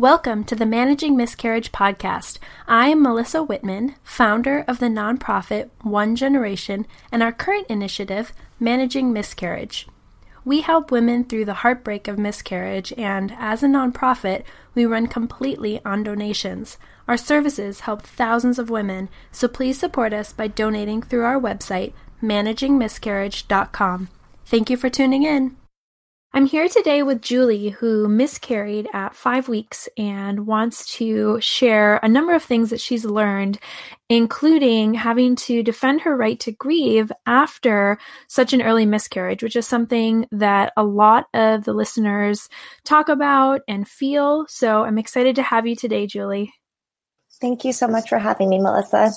Welcome to the Managing Miscarriage podcast. I am Melissa Wittman, founder of the nonprofit One Generation and our current initiative, Managing Miscarriage. We help women through the heartbreak of miscarriage, and as a nonprofit, we run completely on donations. Our services help thousands of women, so please support us by donating through our website, managingmiscarriage.com. Thank you for tuning in. I'm here today with Julie, who miscarried at five weeks and wants to share a number of things that she's learned, including having to defend her right to grieve after such an early miscarriage, which is something that a lot of the listeners talk about and feel. So I'm excited to have you today, Julie. Thank you so much for having me, Melissa.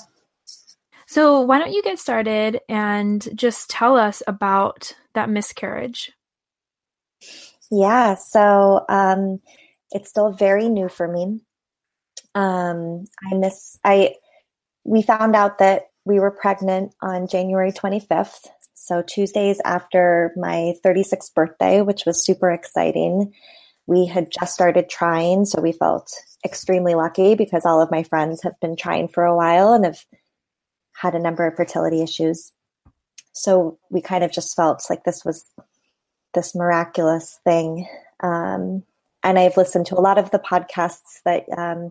So, why don't you get started and just tell us about that miscarriage? Yeah, so um, it's still very new for me. Um, I miss I we found out that we were pregnant on January 25th, so Tuesdays after my 36th birthday, which was super exciting. We had just started trying, so we felt extremely lucky because all of my friends have been trying for a while and have had a number of fertility issues. So we kind of just felt like this was this miraculous thing. Um, and I've listened to a lot of the podcasts that um,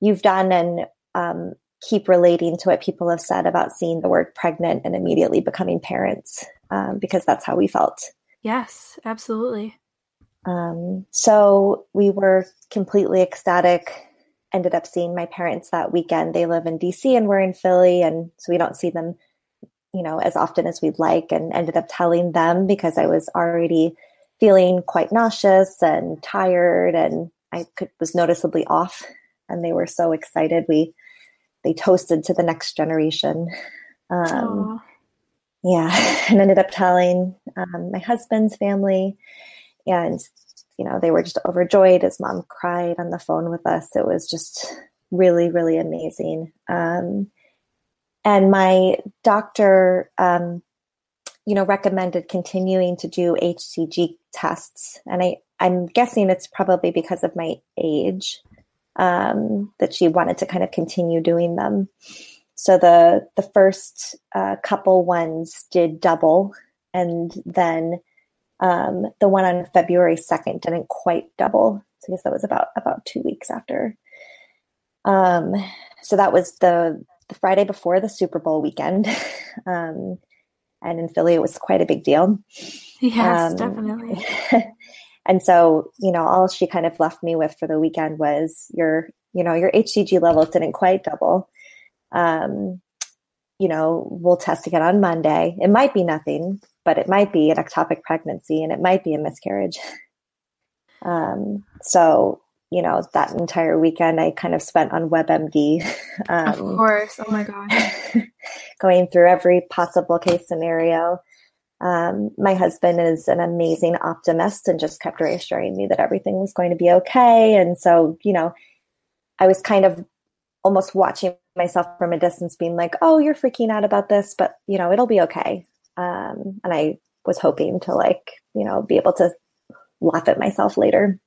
you've done and um, keep relating to what people have said about seeing the word pregnant and immediately becoming parents um, because that's how we felt. Yes, absolutely. Um, so we were completely ecstatic. Ended up seeing my parents that weekend. They live in DC and we're in Philly, and so we don't see them you know, as often as we'd like and ended up telling them because I was already feeling quite nauseous and tired and I could, was noticeably off and they were so excited. We, they toasted to the next generation. Um, yeah. And ended up telling um, my husband's family and, you know, they were just overjoyed as mom cried on the phone with us. It was just really, really amazing. Um, and my doctor um, you know recommended continuing to do hcg tests. And i i'm guessing it's probably because of my age um, that she wanted to kind of continue doing them. So the the first uh, couple ones did double. And then um, the one on february 2nd didn't quite double. So i guess that was about about two weeks after. Um, so that was the the Friday before the Super Bowl weekend. Um, and in Philly, it was quite a big deal. Yes, um, definitely. and so, you know, all she kind of left me with for the weekend was your, you know, your HCG levels didn't quite double. Um, you know, we'll test again on Monday. It might be nothing, but it might be an ectopic pregnancy and it might be a miscarriage. Um, so you know, that entire weekend I kind of spent on WebMD. Um, of course. Oh my God. going through every possible case scenario. Um, my husband is an amazing optimist and just kept reassuring me that everything was going to be okay. And so, you know, I was kind of almost watching myself from a distance, being like, oh, you're freaking out about this, but, you know, it'll be okay. Um, and I was hoping to, like, you know, be able to laugh at myself later.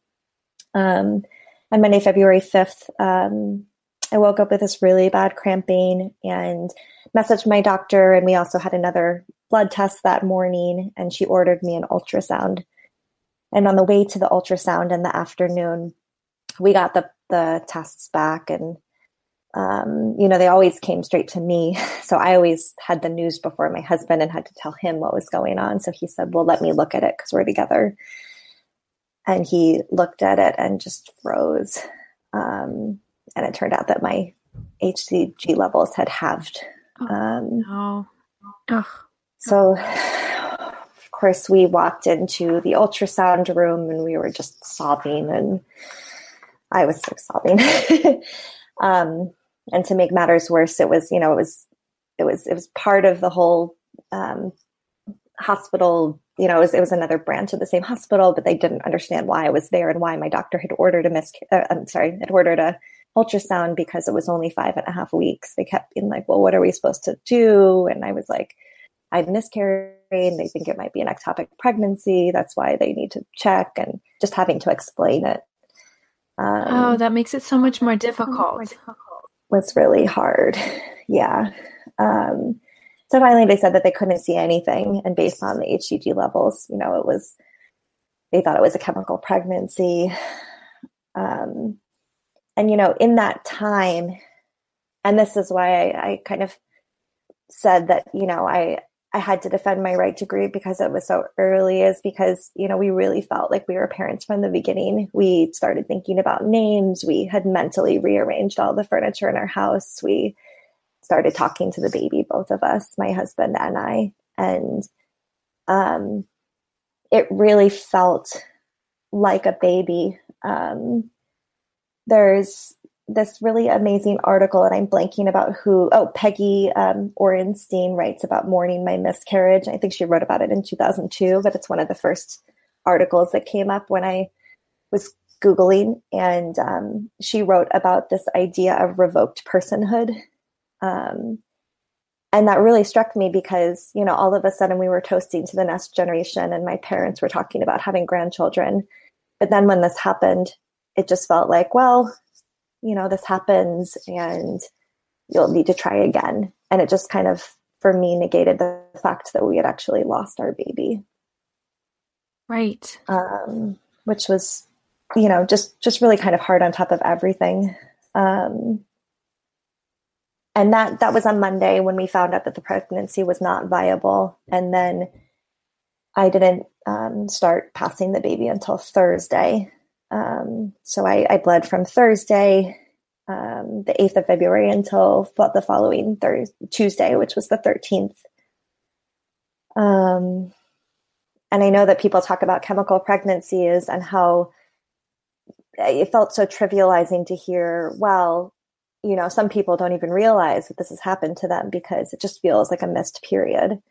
Um, on Monday, February 5th, um, I woke up with this really bad cramping and messaged my doctor. And we also had another blood test that morning, and she ordered me an ultrasound. And on the way to the ultrasound in the afternoon, we got the, the tests back, and um, you know, they always came straight to me. So I always had the news before my husband and had to tell him what was going on. So he said, Well, let me look at it because we're together and he looked at it and just froze. Um, and it turned out that my HCG levels had halved. Oh, um, no. So, of course, we walked into the ultrasound room and we were just sobbing, and I was sobbing. um, and to make matters worse, it was you know it was it was it was part of the whole um, hospital you know, it was, it was another branch of the same hospital, but they didn't understand why I was there and why my doctor had ordered a mis. Uh, I'm sorry, had ordered a ultrasound because it was only five and a half weeks. They kept being like, "Well, what are we supposed to do?" And I was like, "I'd miscarried. They think it might be an ectopic pregnancy. That's why they need to check." And just having to explain it. Um, oh, that makes it so much more difficult. Was really hard. Yeah. Um, so finally, they said that they couldn't see anything, and based on the HCG levels, you know, it was they thought it was a chemical pregnancy. Um, and you know, in that time, and this is why I, I kind of said that you know I I had to defend my right to grieve because it was so early is because, you know, we really felt like we were parents from the beginning. We started thinking about names. We had mentally rearranged all the furniture in our house. We started talking to the baby, both of us, my husband and I. And um, it really felt like a baby. Um, there's this really amazing article, and I'm blanking about who. Oh, Peggy um, Orenstein writes about mourning my miscarriage. I think she wrote about it in 2002, but it's one of the first articles that came up when I was Googling. And um, she wrote about this idea of revoked personhood. Um, and that really struck me because, you know, all of a sudden we were toasting to the next generation, and my parents were talking about having grandchildren. But then when this happened, it just felt like, well, you know, this happens and you'll need to try again. And it just kind of, for me, negated the fact that we had actually lost our baby. Right. Um, which was, you know, just, just really kind of hard on top of everything. Um, and that, that was on Monday when we found out that the pregnancy was not viable. And then I didn't um, start passing the baby until Thursday. Um, so I, I, bled from Thursday, um, the 8th of February, until the following Thursday, Tuesday, which was the 13th. Um, and I know that people talk about chemical pregnancies and how it felt so trivializing to hear, well, you know, some people don't even realize that this has happened to them because it just feels like a missed period.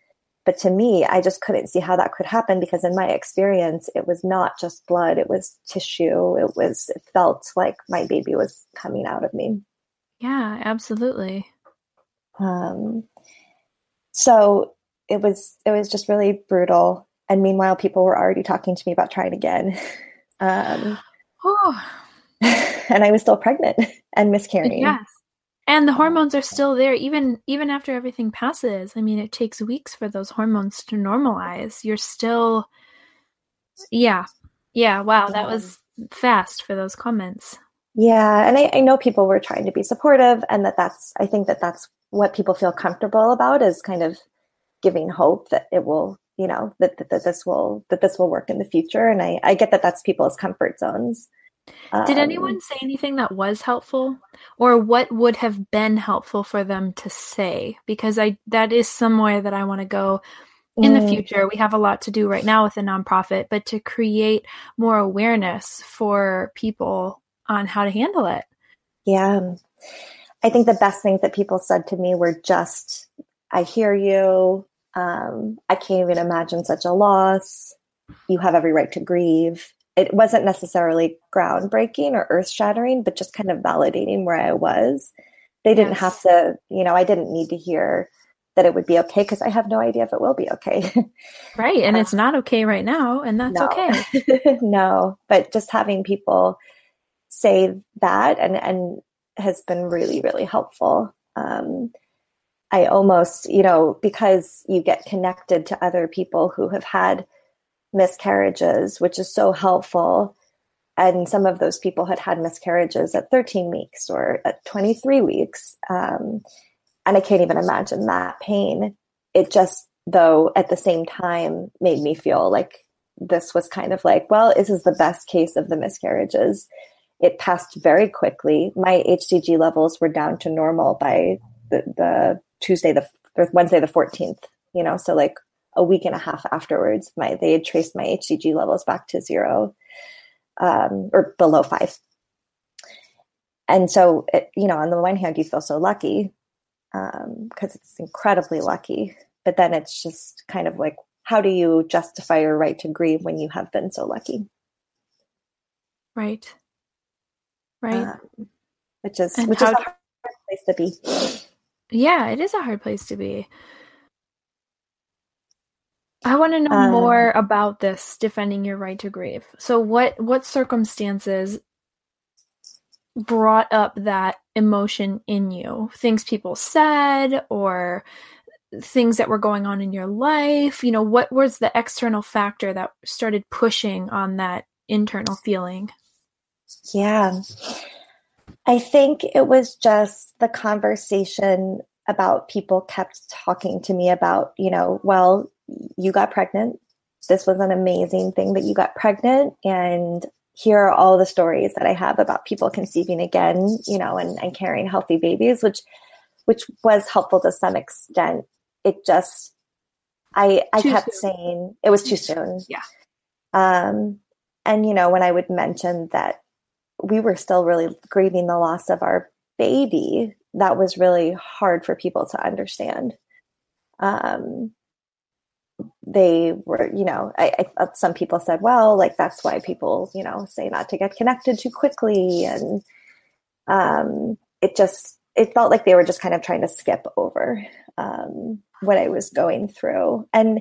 But to me, I just couldn't see how that could happen because in my experience, it was not just blood, it was tissue. It was, it felt like my baby was coming out of me. Yeah, absolutely. Um, so it was, it was just really brutal. And meanwhile, people were already talking to me about trying again. Um, oh. and I was still pregnant and miscarrying. Yes. And the um, hormones are still there even even after everything passes. I mean it takes weeks for those hormones to normalize. You're still yeah yeah wow that was um, fast for those comments. Yeah and I, I, know people were trying to be supportive and that that's i think that that's what people feel comfortable about is kind of giving hope that it will you know that, that, that this will that this will work in the future. And i i get that that's people's comfort zones did um, anyone say anything that was helpful or what would have been helpful for them to say? Because I that is somewhere that I want to go in the mm. future. We have a lot to do right now with the nonprofit, but to create more awareness for people on how to handle it. Yeah. I think the best things that people said to me were just, I hear you. Um, I can't even imagine such a loss. You have every right to grieve it wasn't necessarily groundbreaking or earth shattering, but just kind of validating where I was. They didn't yes. have to, you know, I didn't need to hear that it would be okay because I have no idea if it will be okay. right. And uh, it's not okay right now, and that's no. okay. no, but just having people say that and, and has been really, really helpful. Um, I almost, you know, because you get connected to other people who have had miscarriages, which is so helpful. And some of those people had had miscarriages at 13 weeks or at 23 weeks. Um, and I can't even imagine that pain. It just, though, at the same time, made me feel like this was kind of like, well, this is the best case of the miscarriages. It passed very quickly. My HCG levels were down to normal by the, the Tuesday, the Wednesday, the 14th, you know, so like a week and a half afterwards, my they had traced my HCG levels back to zero um, or below five. And so, it, you know, on the one hand, you feel so lucky because um, it's incredibly lucky, but then it's just kind of like, how do you justify your right to grieve when you have been so lucky? Right. Right. Um, which is and which is a hard place to be. Yeah, it is a hard place to be. I want to know um, more about this defending your right to grieve. So what what circumstances brought up that emotion in you? Things people said or things that were going on in your life? You know, what was the external factor that started pushing on that internal feeling? Yeah. I think it was just the conversation about people kept talking to me about, you know, well, you got pregnant. This was an amazing thing that you got pregnant. And here are all the stories that I have about people conceiving again, you know, and, and carrying healthy babies, which which was helpful to some extent. It just I I too kept soon. saying it was too soon. Yeah. Um and you know, when I would mention that we were still really grieving the loss of our baby, that was really hard for people to understand. Um, they were, you know, I, I, uh, some people said, well, like that's why people, you know, say not to get connected too quickly, and um, it just it felt like they were just kind of trying to skip over um, what I was going through, and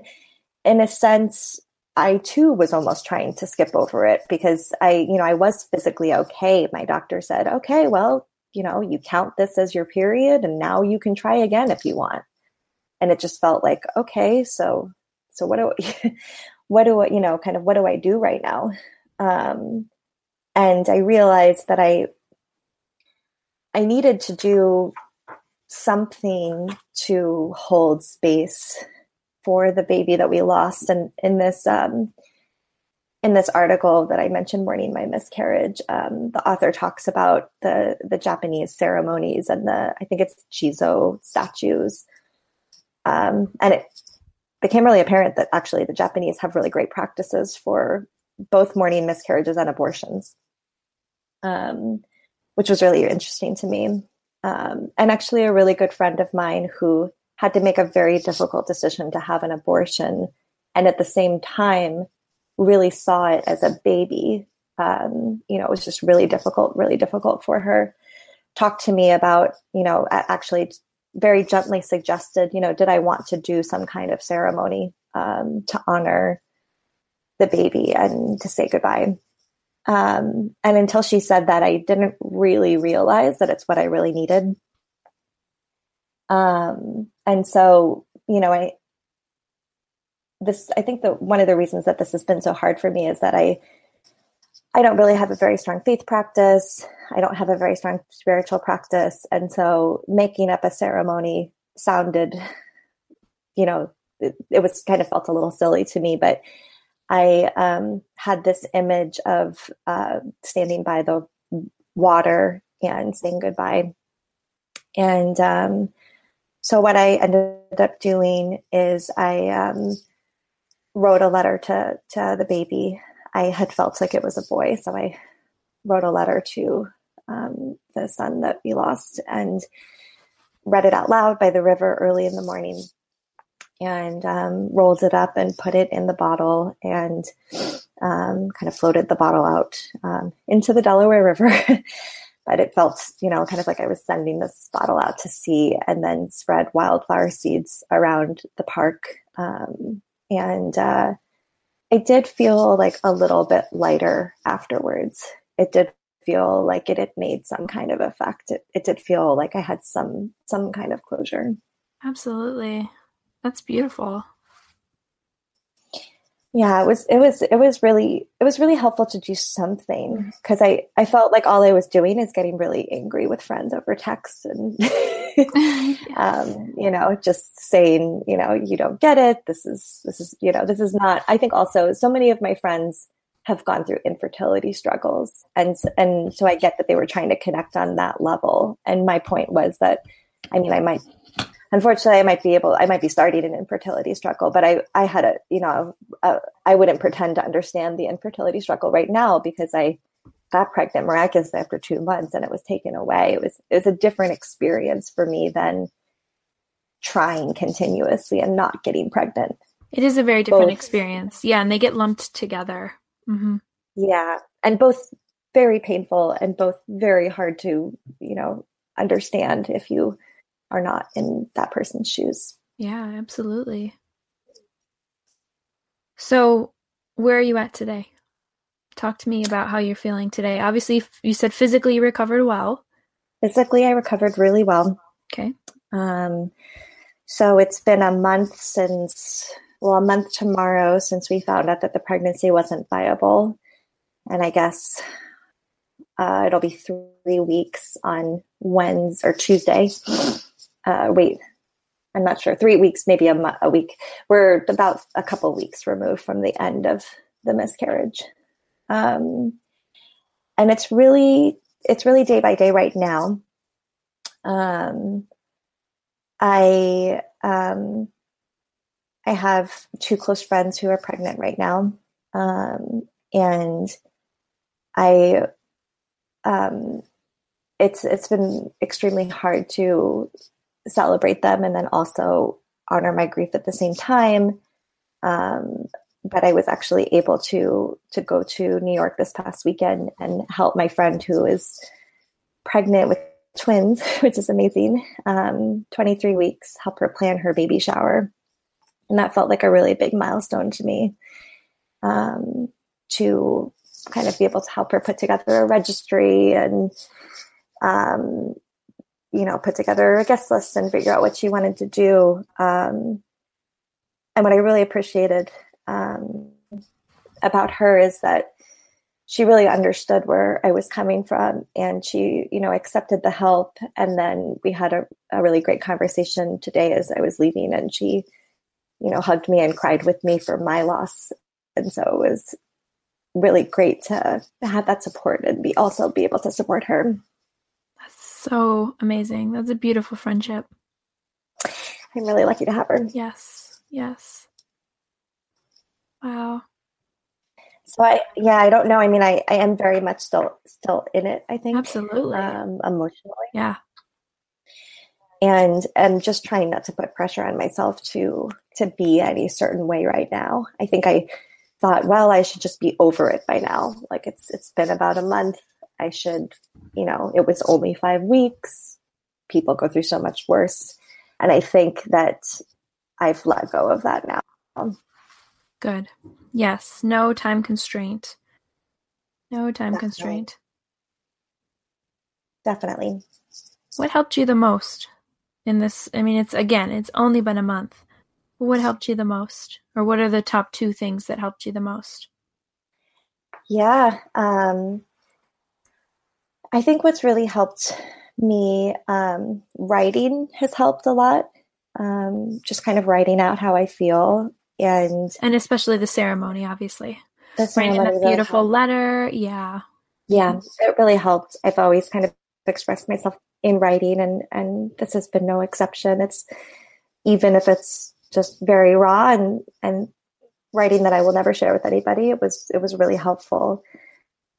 in a sense, I too was almost trying to skip over it because I, you know, I was physically okay. My doctor said, okay, well, you know, you count this as your period and now you can try again if you want. And it just felt like, okay, so, so what do, I, what do I, you know, kind of what do I do right now? Um, and I realized that I, I needed to do something to hold space for the baby that we lost. And in this um, in this article that I mentioned, "Mourning My Miscarriage," um, the author talks about the the Japanese ceremonies and the I think it's Jizo statues, um, and it became really apparent that actually the Japanese have really great practices for both mourning miscarriages and abortions, um, which was really interesting to me. Um, and actually, a really good friend of mine who had to make a very difficult decision to have an abortion and at the same time really saw it as a baby um, you know it was just really difficult really difficult for her talked to me about you know actually very gently suggested you know did i want to do some kind of ceremony um, to honor the baby and to say goodbye? Um, and until she said that i didn't really realize that it's what i really needed. Um, and so, you know, I, this, I think that one of the reasons that this has been so hard for me is that I, I don't really have a very strong faith practice. I don't have a very strong spiritual practice. And so making up a ceremony sounded, you know, it, it was kind of felt a little silly to me, but I um, had this image of uh, standing by the water and saying goodbye. And um, so what I ended up doing is I um, wrote a letter to to the baby. I had felt like it was a boy, so I wrote a letter to um, the son that we lost and read it out loud by the river early in the morning and um, rolled it up and put it in the bottle and um, kind of floated the bottle out um, into the Delaware River. but it felt, you know, kind of like I was sending this bottle out to sea and then spread wildflower seeds around the park. Um, and uh, I did feel like a little bit lighter afterwards. It did feel like it had made some kind of effect. It, it did feel like I had some some kind of closure. Absolutely, that's beautiful yeah it was it was it was really it was really helpful to do something because mm-hmm. i i felt like all i was doing is getting really angry with friends over text and um, you know just saying you know you don't get it. This is this is you know this is not i think also so many of my friends have gone through infertility struggles and and so i get that they were trying to connect on that level. And my point was that i mean i might unfortunately, I might be able, I might be starting an infertility struggle, but I, I had a, you know, I wouldn't pretend to understand the infertility struggle right now because I got pregnant miraculously after two months and it was taken away. It was, it was a different experience for me than trying continuously and not getting pregnant. It is a very different both, experience. Yeah. And they get lumped together. Mm-hmm. Yeah. And both very painful and both very hard to, you know, understand if you are not in that person's shoes. Yeah, absolutely. So, where are you at today? Talk to me about how you're feeling today. Obviously, you said physically you recovered well. Physically, I recovered really well. Okay. Um, so it's been a month since, well, a month tomorrow since we found out that the pregnancy wasn't viable. And I guess uh, it'll be three weeks on Wednesday or Tuesday. Uh, wait, I'm not sure. Three weeks, maybe a, a week. We're about a couple weeks removed from the end of the miscarriage. Um, and it's really, it's really day by day right now. Um, I, um, I have two close friends who are pregnant right now. Um, and I, um, it's, it's been extremely hard to celebrate them and then also honor my grief at the same time. Um, but I was actually able to to go to New York this past weekend and help my friend who is pregnant with twins, which is amazing. Um, 23 weeks, help her plan her baby shower, and that felt like a really big milestone to me. Um, to kind of be able to help her put together a registry and um, you know, put together a guest list and figure out what she wanted to do. Um, and what I really appreciated um, about her is that she really understood where I was coming from and she, you know, accepted the help. And then we had a, a really great conversation today as I was leaving and she, you know, hugged me and cried with me for my loss. And so it was really great to have that support and be also be able to support her so amazing. That's a beautiful friendship. I'm really lucky to have her. Yes. Yes. Wow. So I yeah, I don't know. I mean I, I am very much still still in it, I think. Absolutely. Um, emotionally. Yeah. And and just trying not to put pressure on myself to to be any certain way right now. I think I thought, well, I should just be over it by now. Like it's it's been about a month I should, you know, it was only five weeks. People go through so much worse. And I think that I've let go of that now. Good. Yes. No time constraint. No time Definitely. constraint. Definitely. What helped you the most in this? I mean, it's again, it's only been a month. What helped you the most? Or what are the top two things that helped you the most? Yeah. Um, I think what's really helped me, um, writing has helped a lot. Um, just kind of writing out how I feel and and especially the ceremony, obviously. The ceremony writing a beautiful really letter, yeah. Yeah, it really helped. I've always kind of expressed myself in writing, and and this has been no exception. It's even if it's just very raw and and writing that I will never share with anybody. It was it was really helpful.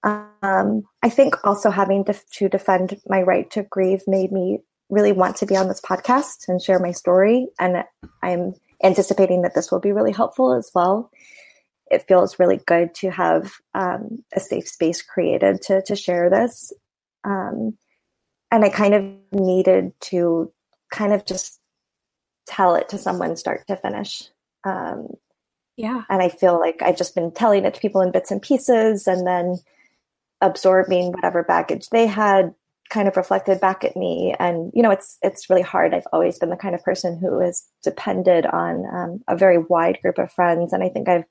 Um, I think also having to, to defend my right to grieve made me really want to be on this podcast and share my story. And I'm anticipating that this will be really helpful as well. It feels really good to have um, a safe space created to, to share this. Um, and I kind of needed to kind of just tell it to someone start to finish. Um, yeah. And I feel like I've just been telling it to people in bits and pieces. And then absorbing whatever baggage they had kind of reflected back at me. And you know it's it's really hard. I've always been the kind of person who has depended on um, a very wide group of friends. And i think i've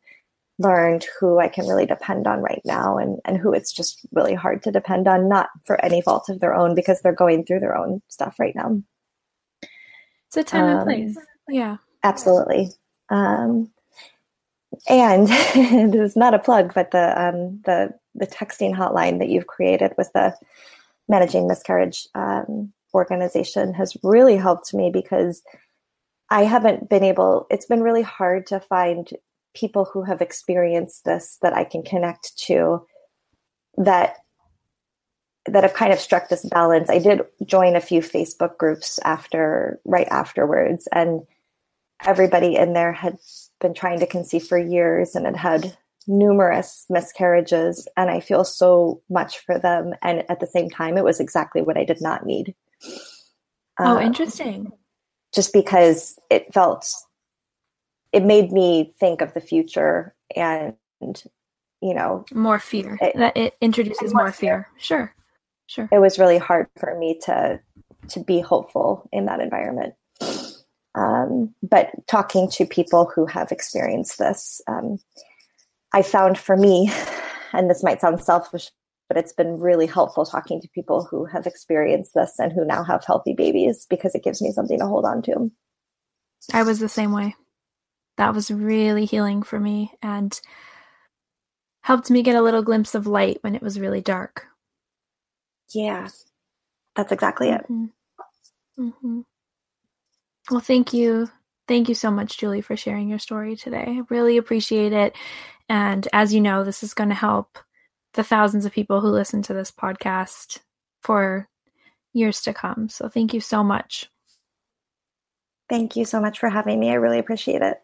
learned who i can really depend on right now and and who it's just really hard to depend on not for any fault of their own because they're going through their own stuff right now. It's a time um, and place. Yeah. absolutely. Um, and this is not a plug but the um, the the texting hotline that you've created with the managing miscarriage um, organization has really helped me because I haven't been able, it's been really hard to find people who have experienced this that I can connect to that that have kind of struck this balance. I did join a few Facebook groups after right afterwards and everybody in there had been trying to conceive for years and had had numerous miscarriages and I feel so much for them. And at the same time, it was exactly what I did not need. Oh, um, interesting. Just because it felt, it made me think of the future and, you know, more fear. It, it introduces more, more fear. fear. Sure. Sure. It was really hard for me to to be hopeful in that environment. Um, but talking to people who have experienced this, um, I found for me, and this might sound selfish, but it's been really helpful talking to people who have experienced this and who now have healthy babies because it gives me something to hold on to. I was the same way. That was really healing for me and helped me get a little glimpse of light when it was really dark. Yeah, that's exactly it. Mm-hmm. Mm-hmm. Well, thank you. Thank you so much, Julie, for sharing your story today. I really appreciate it. And as you know, this is going to help the thousands of people who listen to this podcast for years to come. So thank you so much. Thank you so much for having me. I really appreciate it.